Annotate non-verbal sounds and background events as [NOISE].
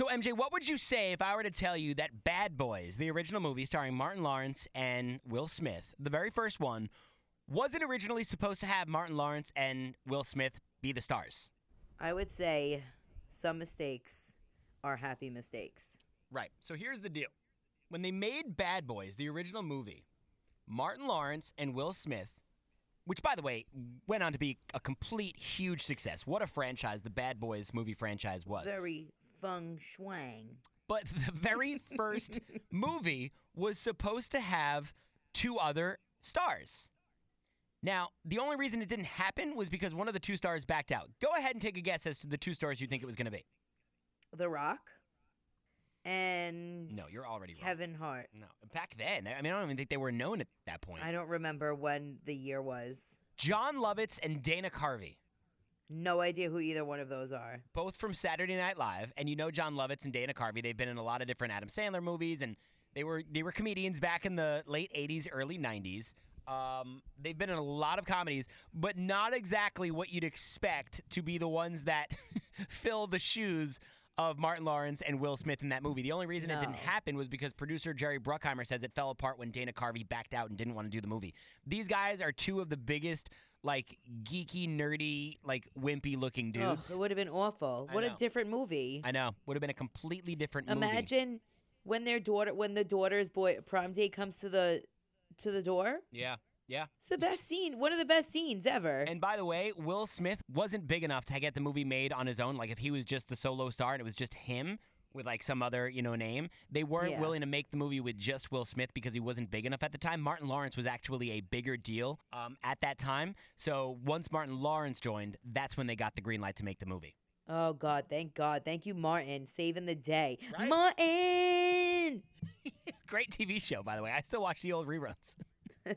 So, MJ, what would you say if I were to tell you that Bad Boys, the original movie starring Martin Lawrence and Will Smith, the very first one, wasn't originally supposed to have Martin Lawrence and Will Smith be the stars? I would say some mistakes are happy mistakes. Right. So here's the deal. When they made Bad Boys, the original movie, Martin Lawrence and Will Smith, which by the way went on to be a complete huge success. What a franchise the Bad Boys movie franchise was. Very feng shuang. But the very first [LAUGHS] movie was supposed to have two other stars. Now, the only reason it didn't happen was because one of the two stars backed out. Go ahead and take a guess as to the two stars you think it was going to be. The Rock and No, you're already wrong. Kevin Hart. No, back then, I mean, I don't even think they were known at that point. I don't remember when the year was. Jon Lovitz and Dana Carvey, No idea who either one of those are. both from Saturday Night Live, and you know Jon Lovitz and Dana Carvey. They've been in a lot of different Adam Sandler movies, and they were they were comedians back in the late '80s, early '90s. Um, they've been in a lot of comedies, but not exactly what you'd expect to be the ones that [LAUGHS] fill the shoes of Martin Lawrence and Will Smith in that movie. The only reason it didn't happen was because producer Jerry Bruckheimer says it fell apart when Dana Carvey backed out and didn't want to do the movie. These guys are two of the biggest, like geeky, nerdy, like wimpy looking Ugh, dudes. it would have been awful. I What know. a different movie. I know. Would have been a completely different movie. Imagine when their daughter, when the daughter's boy prom day comes to the to the door. Yeah. Yeah. It's the best scene. One of the best scenes ever. And by the way, Will Smith wasn't big enough to get the movie made on his own. Like if he was just the solo star and it was just him with like some other, you know, name, they weren't Yeah. willing to make the movie with just Will Smith because he wasn't big enough at the time. Martin Lawrence was actually a bigger deal um, at that time. So once Martin Lawrence joined, that's when they got the green light to make the movie. oh God, thank God, thank you, Martin, saving the day. Right? Martin. [LAUGHS] Great TV show, by the way. I still watch the old reruns. [LAUGHS]